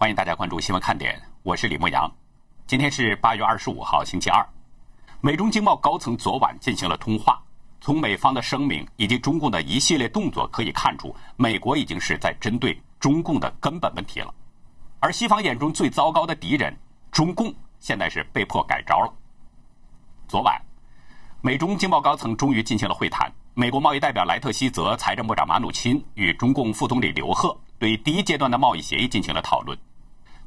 欢迎大家关注新闻看点，我是李牧阳。今天是八月二十五号，星期二。美中经贸高层昨晚进行了通话，从美方的声明以及中共的一系列动作可以看出，美国已经是在针对中共的根本问题了。而西方眼中最糟糕的敌人中共，现在是被迫改招了。昨晚，美中经贸高层终于进行了会谈。美国贸易代表莱特希泽、财政部长马努钦与中共副总理刘鹤对第一阶段的贸易协议进行了讨论。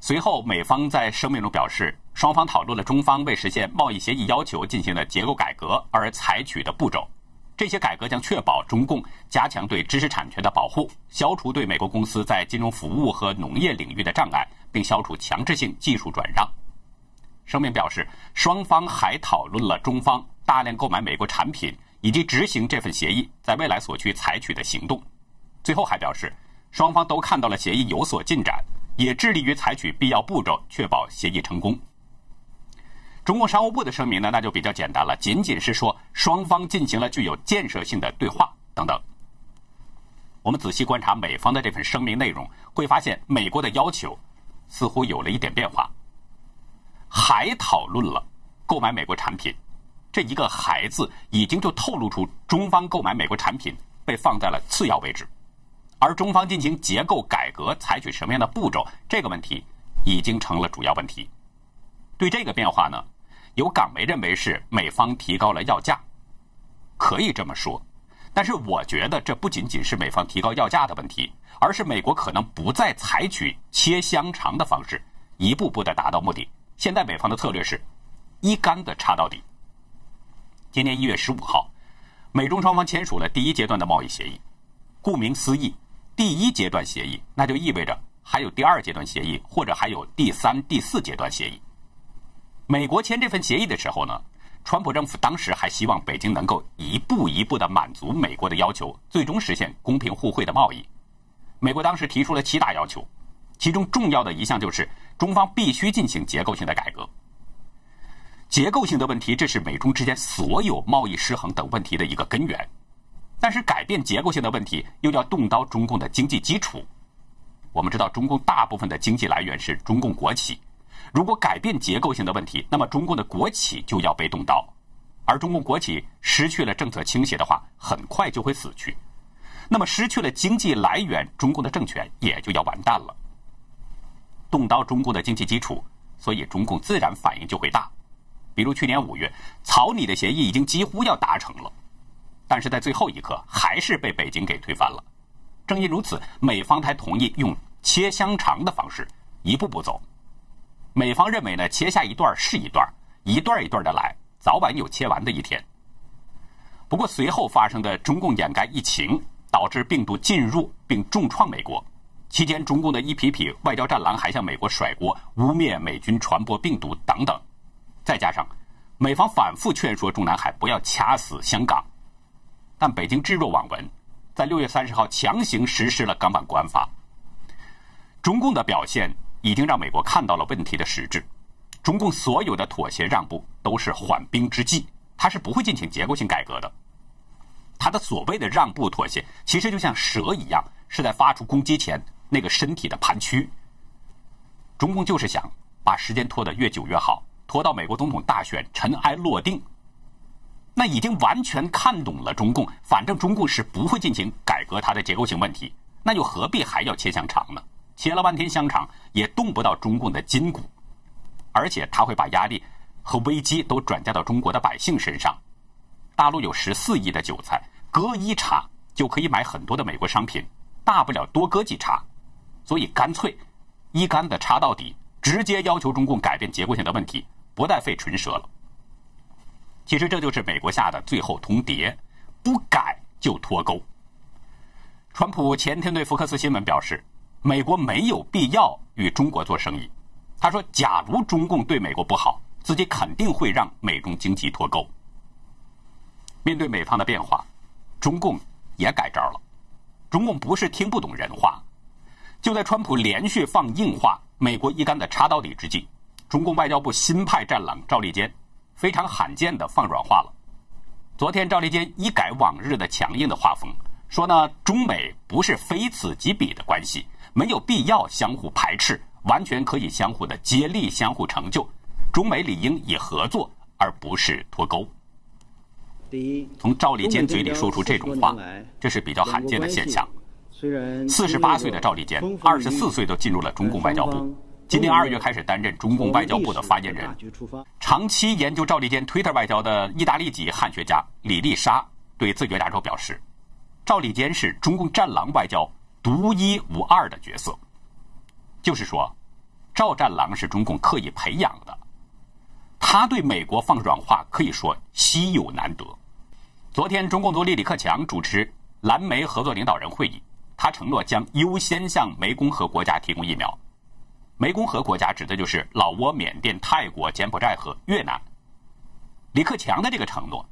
随后，美方在声明中表示，双方讨论了中方为实现贸易协议要求进行的结构改革而采取的步骤。这些改革将确保中共加强对知识产权的保护，消除对美国公司在金融服务和农业领域的障碍，并消除强制性技术转让。声明表示，双方还讨论了中方大量购买美国产品。以及执行这份协议在未来所需采取的行动。最后还表示，双方都看到了协议有所进展，也致力于采取必要步骤，确保协议成功。中共商务部的声明呢，那就比较简单了，仅仅是说双方进行了具有建设性的对话等等。我们仔细观察美方的这份声明内容，会发现美国的要求似乎有了一点变化，还讨论了购买美国产品。这一个“孩子”已经就透露出中方购买美国产品被放在了次要位置，而中方进行结构改革采取什么样的步骤，这个问题已经成了主要问题。对这个变化呢，有港媒认为是美方提高了要价，可以这么说。但是我觉得这不仅仅是美方提高要价的问题，而是美国可能不再采取切香肠的方式，一步步的达到目的。现在美方的策略是一竿子插到底。今年一月十五号，美中双方签署了第一阶段的贸易协议。顾名思义，第一阶段协议那就意味着还有第二阶段协议，或者还有第三、第四阶段协议。美国签这份协议的时候呢，川普政府当时还希望北京能够一步一步的满足美国的要求，最终实现公平互惠的贸易。美国当时提出了七大要求，其中重要的一项就是中方必须进行结构性的改革。结构性的问题，这是美中之间所有贸易失衡等问题的一个根源。但是，改变结构性的问题，又要动刀中共的经济基础。我们知道，中共大部分的经济来源是中共国企。如果改变结构性的问题，那么中共的国企就要被动刀。而中共国企失去了政策倾斜的话，很快就会死去。那么，失去了经济来源，中共的政权也就要完蛋了。动刀中共的经济基础，所以中共自然反应就会大。比如去年五月，草拟的协议已经几乎要达成了，但是在最后一刻还是被北京给推翻了。正因如此，美方才同意用切香肠的方式一步步走。美方认为呢，切下一段是一段，一段一段的来，早晚有切完的一天。不过随后发生的中共掩盖疫情，导致病毒进入并重创美国，期间中共的一批批外交战狼还向美国甩锅，污蔑美军传播病毒等等。再加上美方反复劝说中南海不要掐死香港，但北京置若罔闻，在六月三十号强行实施了港版国安法。中共的表现已经让美国看到了问题的实质。中共所有的妥协让步都是缓兵之计，他是不会进行结构性改革的。他的所谓的让步妥协，其实就像蛇一样，是在发出攻击前那个身体的盘曲。中共就是想把时间拖得越久越好。拖到美国总统大选尘埃落定，那已经完全看懂了中共。反正中共是不会进行改革它的结构性问题，那又何必还要切香肠呢？切了半天香肠也动不到中共的筋骨，而且他会把压力和危机都转嫁到中国的百姓身上。大陆有十四亿的韭菜，割一茬就可以买很多的美国商品，大不了多割几茬，所以干脆一竿子插到底，直接要求中共改变结构性的问题。不带费唇舌了。其实这就是美国下的最后通牒，不改就脱钩。川普前天对福克斯新闻表示，美国没有必要与中国做生意。他说，假如中共对美国不好，自己肯定会让美中经济脱钩。面对美方的变化，中共也改招了。中共不是听不懂人话，就在川普连续放硬话，美国一竿子插到底之际。中共外交部新派战狼赵立坚非常罕见的放软话了。昨天赵立坚一改往日的强硬的画风，说呢，中美不是非此即彼的关系，没有必要相互排斥，完全可以相互的接力、相互成就。中美理应以合作，而不是脱钩。第一，从赵立坚嘴里说出这种话，这是比较罕见的现象。四十八岁的赵立坚，二十四岁都进入了中共外交部，今年二月开始担任中共外交部的发言人。长期研究赵立坚 Twitter 外交的意大利籍汉学家李丽莎对自由亚洲表示，赵立坚是中共战狼外交独一无二的角色，就是说，赵战狼是中共刻意培养的，他对美国放软话可以说稀有难得。昨天，中共总理李克强主持蓝莓合作领导人会议。他承诺将优先向湄公河国家提供疫苗。湄公河国家指的就是老挝、缅甸、泰国、柬埔寨和越南。李克强的这个承诺，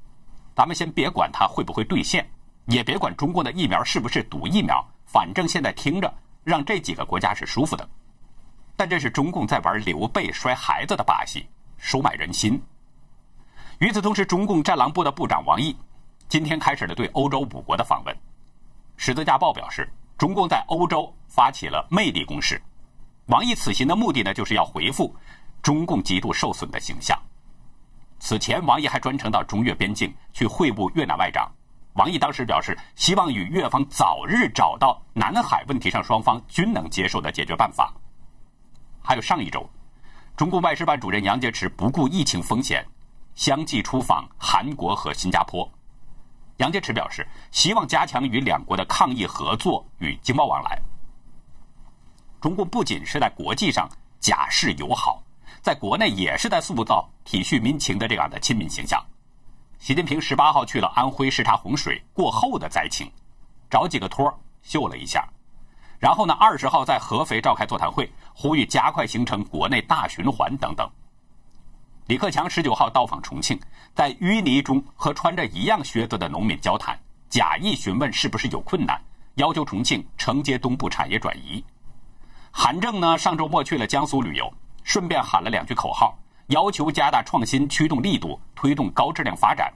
咱们先别管他会不会兑现，也别管中国的疫苗是不是毒疫苗，反正现在听着让这几个国家是舒服的。但这是中共在玩刘备摔孩子的把戏，收买人心。与此同时，中共战狼部的部长王毅今天开始了对欧洲五国的访问。《十字架报》表示。中共在欧洲发起了魅力攻势，王毅此行的目的呢，就是要回复中共极度受损的形象。此前，王毅还专程到中越边境去会晤越南外长。王毅当时表示，希望与越方早日找到南海问题上双方均能接受的解决办法。还有上一周，中共外事办主任杨洁篪不顾疫情风险，相继出访韩国和新加坡。杨洁篪表示，希望加强与两国的抗疫合作与经贸往来。中共不仅是在国际上假示友好，在国内也是在塑造体恤民情的这样的亲民形象。习近平十八号去了安徽视察洪水过后的灾情，找几个托秀了一下，然后呢，二十号在合肥召开座谈会，呼吁加快形成国内大循环等等。李克强十九号到访重庆，在淤泥中和穿着一样靴子的农民交谈，假意询问是不是有困难，要求重庆承接东部产业转移。韩正呢，上周末去了江苏旅游，顺便喊了两句口号，要求加大创新驱动力度，推动高质量发展。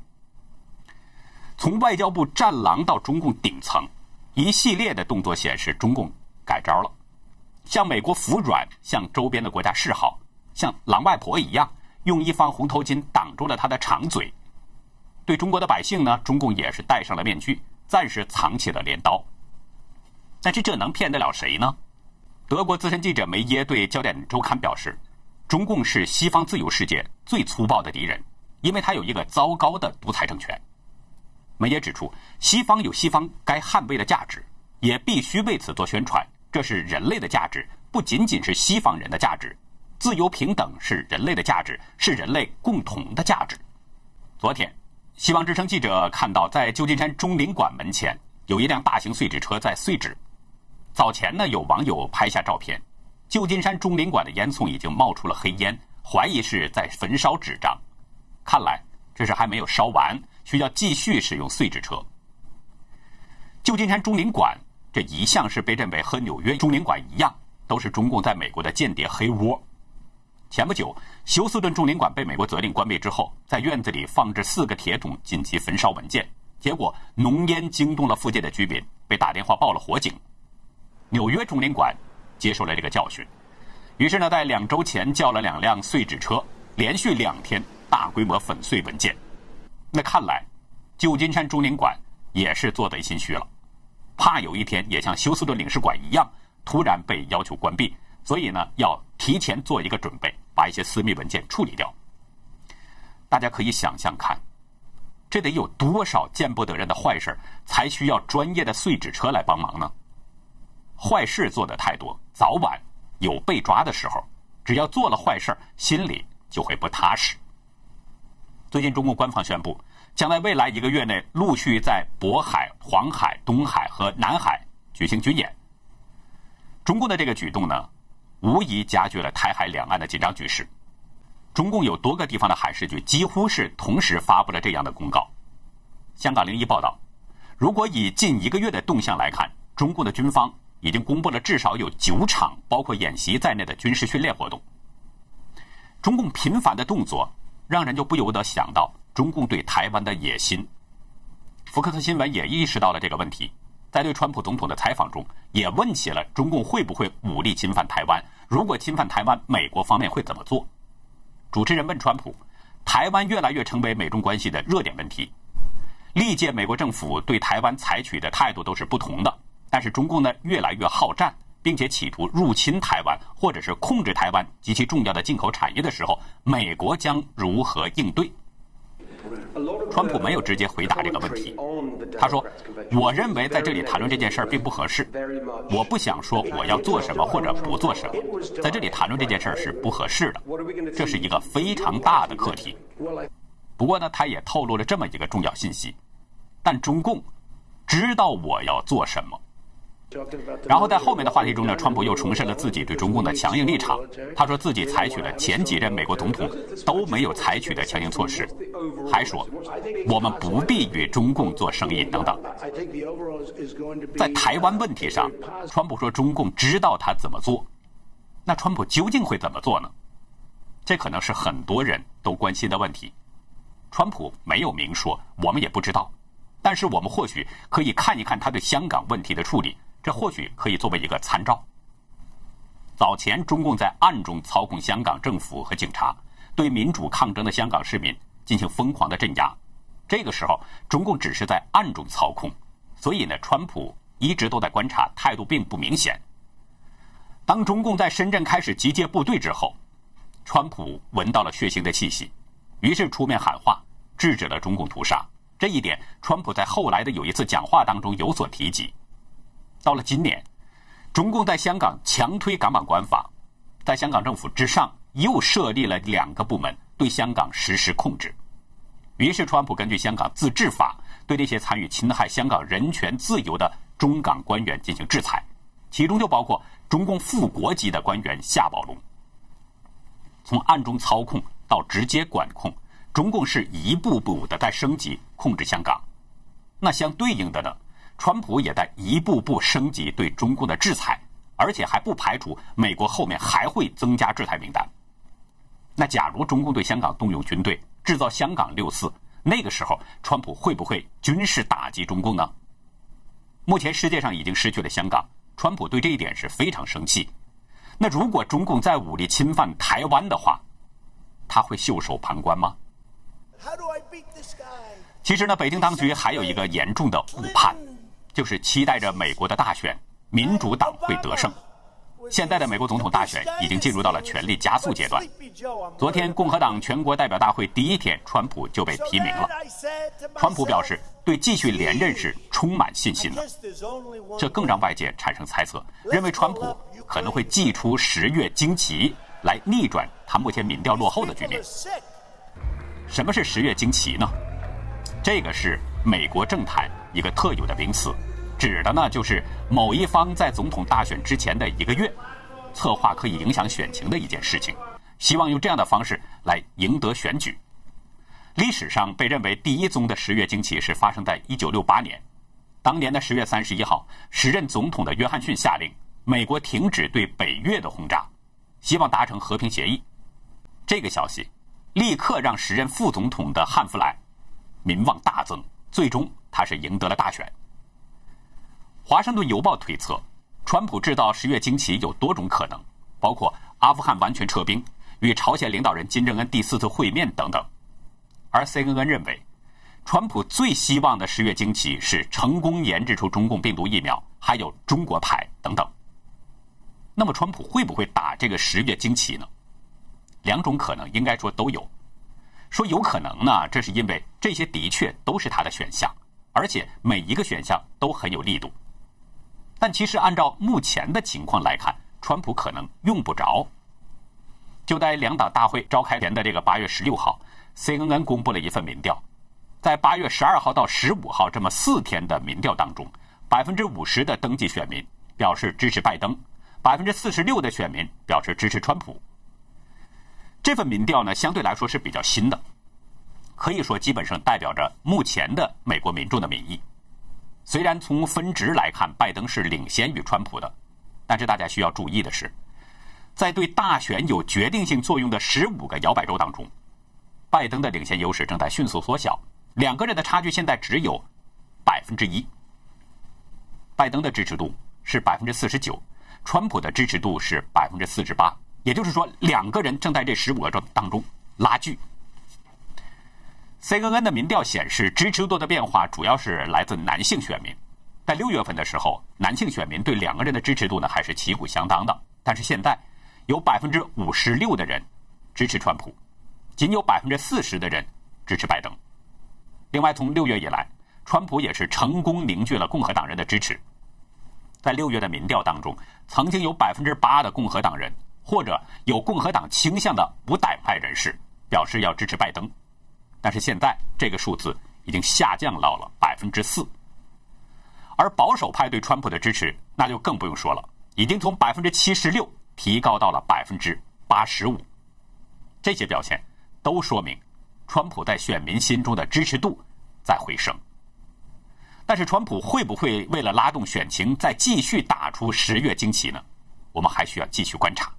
从外交部战狼到中共顶层，一系列的动作显示中共改招了，向美国服软，向周边的国家示好，像狼外婆一样。用一方红头巾挡住了他的长嘴，对中国的百姓呢，中共也是戴上了面具，暂时藏起了镰刀。但是这能骗得了谁呢？德国资深记者梅耶对《焦点周刊》表示，中共是西方自由世界最粗暴的敌人，因为他有一个糟糕的独裁政权。梅耶指出，西方有西方该捍卫的价值，也必须为此做宣传。这是人类的价值，不仅仅是西方人的价值。自由平等是人类的价值，是人类共同的价值。昨天，希望之声记者看到，在旧金山中领馆门前有一辆大型碎纸车在碎纸。早前呢，有网友拍下照片，旧金山中领馆的烟囱已经冒出了黑烟，怀疑是在焚烧纸张。看来这是还没有烧完，需要继续使用碎纸车。旧金山中领馆这一向是被认为和纽约中领馆一样，都是中共在美国的间谍黑窝。前不久，休斯顿中领馆被美国责令关闭之后，在院子里放置四个铁桶，紧急焚烧文件。结果浓烟惊动了附近的居民，被打电话报了火警。纽约中领馆接受了这个教训，于是呢，在两周前叫了两辆碎纸车，连续两天大规模粉碎文件。那看来，旧金山中领馆也是做贼心虚了，怕有一天也像休斯顿领事馆一样，突然被要求关闭。所以呢，要提前做一个准备，把一些私密文件处理掉。大家可以想象看，这得有多少见不得人的坏事才需要专业的碎纸车来帮忙呢？坏事做的太多，早晚有被抓的时候。只要做了坏事心里就会不踏实。最近，中共官方宣布，将在未来一个月内陆续在渤海、黄海、东海和南海举行军演。中共的这个举动呢？无疑加剧了台海两岸的紧张局势。中共有多个地方的海事局几乎是同时发布了这样的公告。香港零一报道，如果以近一个月的动向来看，中共的军方已经公布了至少有九场包括演习在内的军事训练活动。中共频繁的动作，让人就不由得想到中共对台湾的野心。福克斯新闻也意识到了这个问题。在对川普总统的采访中，也问起了中共会不会武力侵犯台湾，如果侵犯台湾，美国方面会怎么做？主持人问川普：“台湾越来越成为美中关系的热点问题，历届美国政府对台湾采取的态度都是不同的，但是中共呢越来越好战，并且企图入侵台湾或者是控制台湾及其重要的进口产业的时候，美国将如何应对？”川普没有直接回答这个问题。他说：“我认为在这里谈论这件事儿并不合适。我不想说我要做什么或者不做什么，在这里谈论这件事儿是不合适的。这是一个非常大的课题。不过呢，他也透露了这么一个重要信息：但中共知道我要做什么。”然后在后面的话题中呢，川普又重申了自己对中共的强硬立场。他说自己采取了前几任美国总统都没有采取的强硬措施，还说我们不必与中共做生意等等。在台湾问题上，川普说中共知道他怎么做。那川普究竟会怎么做呢？这可能是很多人都关心的问题。川普没有明说，我们也不知道。但是我们或许可以看一看他对香港问题的处理。这或许可以作为一个参照。早前，中共在暗中操控香港政府和警察，对民主抗争的香港市民进行疯狂的镇压。这个时候，中共只是在暗中操控，所以呢，川普一直都在观察，态度并不明显。当中共在深圳开始集结部队之后，川普闻到了血腥的气息，于是出面喊话，制止了中共屠杀。这一点，川普在后来的有一次讲话当中有所提及。到了今年，中共在香港强推《港版国安法》，在香港政府之上又设立了两个部门对香港实施控制。于是，川普根据《香港自治法》对那些参与侵害香港人权自由的中港官员进行制裁，其中就包括中共副国级的官员夏宝龙。从暗中操控到直接管控，中共是一步步的在升级控制香港。那相对应的呢？川普也在一步步升级对中共的制裁，而且还不排除美国后面还会增加制裁名单。那假如中共对香港动用军队，制造香港六四，那个时候川普会不会军事打击中共呢？目前世界上已经失去了香港，川普对这一点是非常生气。那如果中共再武力侵犯台湾的话，他会袖手旁观吗？其实呢，北京当局还有一个严重的误判。就是期待着美国的大选，民主党会得胜。现在的美国总统大选已经进入到了权力加速阶段。昨天，共和党全国代表大会第一天，川普就被提名了。川普表示对继续连任是充满信心的，这更让外界产生猜测，认为川普可能会祭出十月惊奇来逆转他目前民调落后的局面。什么是十月惊奇呢？这个是美国政坛。一个特有的名词，指的呢就是某一方在总统大选之前的一个月，策划可以影响选情的一件事情，希望用这样的方式来赢得选举。历史上被认为第一宗的十月惊奇是发生在一九六八年，当年的十月三十一号，时任总统的约翰逊下令美国停止对北越的轰炸，希望达成和平协议。这个消息立刻让时任副总统的汉弗莱民望大增，最终。他是赢得了大选。华盛顿邮报推测，川普制造十月惊奇有多种可能，包括阿富汗完全撤兵、与朝鲜领导人金正恩第四次会面等等。而 CNN 认为，川普最希望的十月惊奇是成功研制出中共病毒疫苗，还有中国牌等等。那么，川普会不会打这个十月惊奇呢？两种可能应该说都有。说有可能呢，这是因为这些的确都是他的选项。而且每一个选项都很有力度，但其实按照目前的情况来看，川普可能用不着。就在两党大会召开前的这个八月十六号，CNN 公布了一份民调，在八月十二号到十五号这么四天的民调当中，百分之五十的登记选民表示支持拜登，百分之四十六的选民表示支持川普。这份民调呢，相对来说是比较新的。可以说，基本上代表着目前的美国民众的民意。虽然从分值来看，拜登是领先于川普的，但是大家需要注意的是，在对大选有决定性作用的十五个摇摆州当中，拜登的领先优势正在迅速缩小，两个人的差距现在只有百分之一。拜登的支持度是百分之四十九，川普的支持度是百分之四十八，也就是说，两个人正在这十五个中当中拉锯。CNN 的民调显示，支持度的变化主要是来自男性选民。在六月份的时候，男性选民对两个人的支持度呢还是旗鼓相当的，但是现在有百分之五十六的人支持川普，仅有百分之四十的人支持拜登。另外，从六月以来，川普也是成功凝聚了共和党人的支持。在六月的民调当中，曾经有百分之八的共和党人或者有共和党倾向的不党派人士表示要支持拜登，但是现在这个数字已经下降到了百分之四。而保守派对川普的支持，那就更不用说了，已经从百分之七十六提高到了百分之八十五。这些表现都说明，川普在选民心中的支持度在回升。但是，川普会不会为了拉动选情，再继续打出十月惊奇呢？我们还需要继续观察。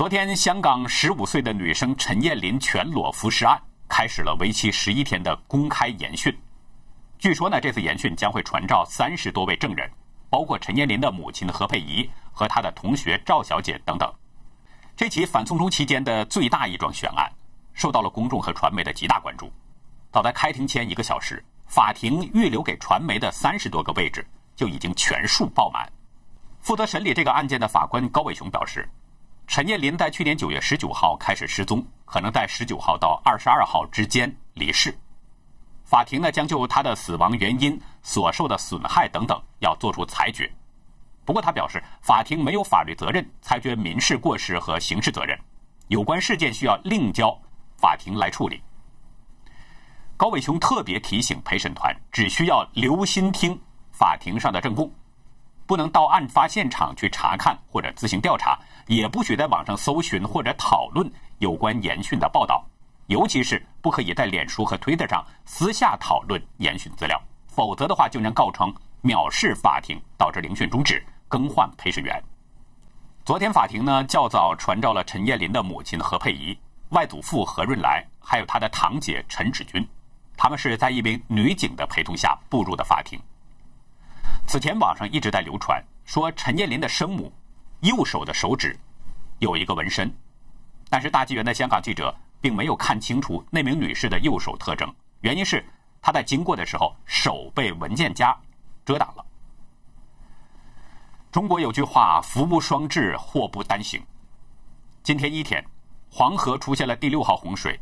昨天，香港十五岁的女生陈燕林全裸服尸案开始了为期十一天的公开研讯。据说呢，这次研讯将会传召三十多位证人，包括陈燕林的母亲何佩仪和她的同学赵小姐等等。这起反送中期间的最大一桩悬案，受到了公众和传媒的极大关注。早在开庭前一个小时，法庭预留给传媒的三十多个位置就已经全数爆满。负责审理这个案件的法官高伟雄表示，陈燕琳在去年九月十九号开始失踪，可能在十九号到二十二号之间离世。法庭呢将就他的死亡原因、所受的损害等等要做出裁决。不过他表示，法庭没有法律责任裁决民事过失和刑事责任，有关事件需要另交法庭来处理。高伟雄特别提醒陪审团，只需要留心听法庭上的证供，不能到案发现场去查看或者自行调查，也不许在网上搜寻或者讨论有关研讯的报道。尤其是不可以在脸书和推特上私下讨论研讯资料，否则的话就能构成藐视法庭，导致聆讯终止，更换陪审员。昨天法庭呢较早传召了陈燕林的母亲何佩仪、外祖父何润来，还有他的堂姐陈芷君，他们是在一名女警的陪同下步入的法庭。此前网上一直在流传说陈建林的生母右手的手指有一个纹身，但是大纪元的香港记者。并没有看清楚那名女士的右手特征，原因是她在经过的时候手被文件夹遮挡了。中国有句话：“福无双至，祸不单行。”今天一天，黄河出现了第六号洪水，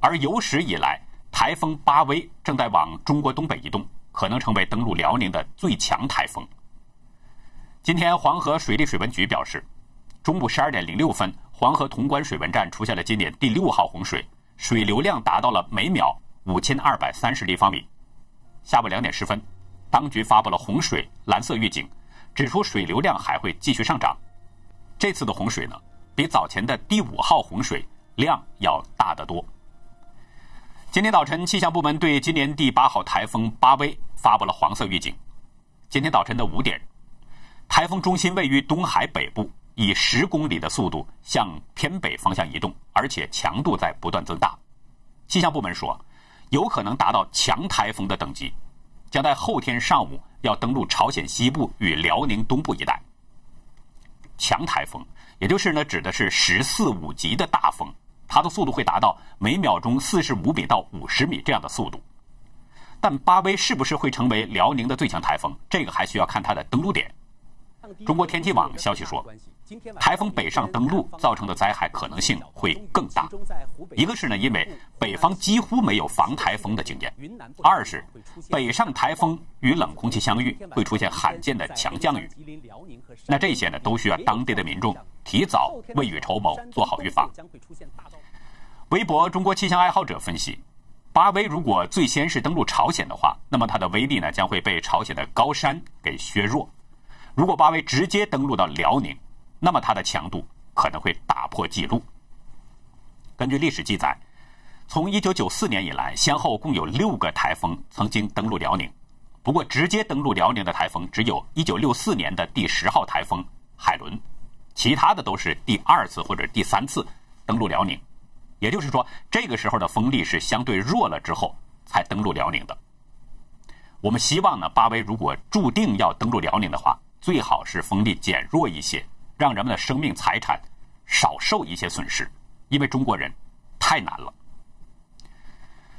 而有史以来台风巴威正在往中国东北移动，可能成为登陆辽宁的最强台风。今天，黄河水利水文局表示，中午十二点零六分。黄河潼关水文站出现了今年第六号洪水，水流量达到了每秒五千二百三十立方米。下午两点十分，当局发布了洪水蓝色预警，指出水流量还会继续上涨。这次的洪水呢，比早前的第五号洪水量要大得多。今天早晨，气象部门对今年第八号台风巴威发布了黄色预警。今天早晨的五点，台风中心位于东海北部。以十公里的速度向偏北方向移动，而且强度在不断增大。气象部门说，有可能达到强台风的等级，将在后天上午要登陆朝鲜西部与辽宁东部一带。强台风，也就是呢，指的是十四五级的大风，它的速度会达到每秒钟四十五米到五十米这样的速度。但巴威是不是会成为辽宁的最强台风，这个还需要看它的登陆点。中国天气网消息说。台风北上登陆造成的灾害可能性会更大。一个是呢，因为北方几乎没有防台风的经验；二是北上台风与冷空气相遇，会出现罕见的强降雨。那这些呢，都需要当地的民众提早未雨绸缪，做好预防。微博中国气象爱好者分析，巴威如果最先是登陆朝鲜的话，那么它的威力呢将会被朝鲜的高山给削弱；如果巴威直接登陆到辽宁，那么它的强度可能会打破纪录。根据历史记载，从1994年以来，先后共有六个台风曾经登陆辽宁。不过，直接登陆辽宁的台风只有1964年的第十号台风海伦，其他的都是第二次或者第三次登陆辽宁。也就是说，这个时候的风力是相对弱了之后才登陆辽宁的。我们希望呢，巴威如果注定要登陆辽宁的话，最好是风力减弱一些，让人们的生命财产少受一些损失，因为中国人太难了。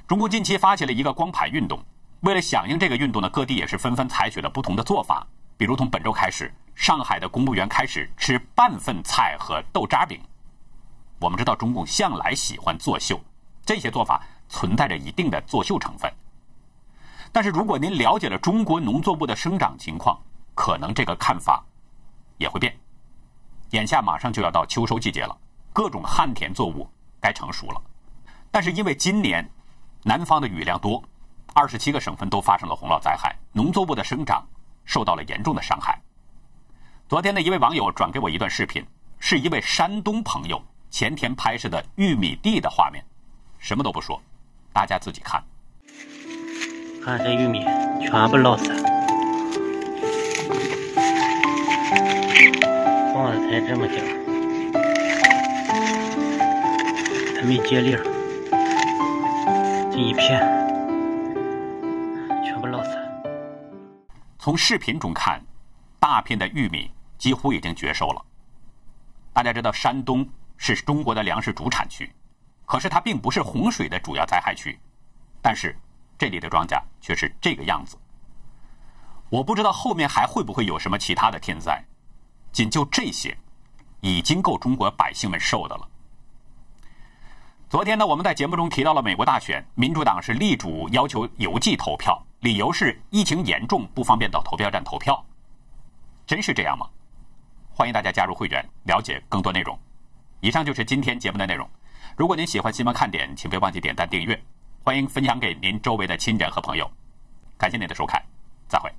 中共近期发起了一个光盘运动，为了响应这个运动呢，各地也是纷纷采取了不同的做法。比如从本周开始，上海的公务员开始吃半份菜和豆渣饼。我们知道中共向来喜欢作秀，这些做法存在着一定的作秀成分。但是如果您了解了中国农作物的生长情况，可能这个看法也会变。眼下马上就要到秋收季节了，各种旱田作物该成熟了，但是因为今年。南方的雨量多，二十七个省份都发生了洪涝灾害，农作物的生长受到了严重的伤害。昨天的一位网友转给我一段视频，是一位山东朋友前天拍摄的玉米地的画面，什么都不说，大家自己看。看这玉米全部落死了，放的才这么久，还没结粒儿。一片从视频中看，大片的玉米几乎已经绝收了。大家知道，山东是中国的粮食主产区，可是它并不是洪水的主要灾害区。但是这里的庄稼却是这个样子。我不知道后面还会不会有什么其他的天灾。仅就这些，已经够中国百姓们受的了。昨天呢，我们在节目中提到了美国大选，民主党是力主要求邮寄投票，理由是疫情严重，不方便到投票站投票。真是这样吗？欢迎大家加入会员，了解更多内容。以上就是今天节目的内容。如果您喜欢新闻看点，请别忘记点赞订阅，欢迎分享给您周围的亲人和朋友。感谢您的收看，再会。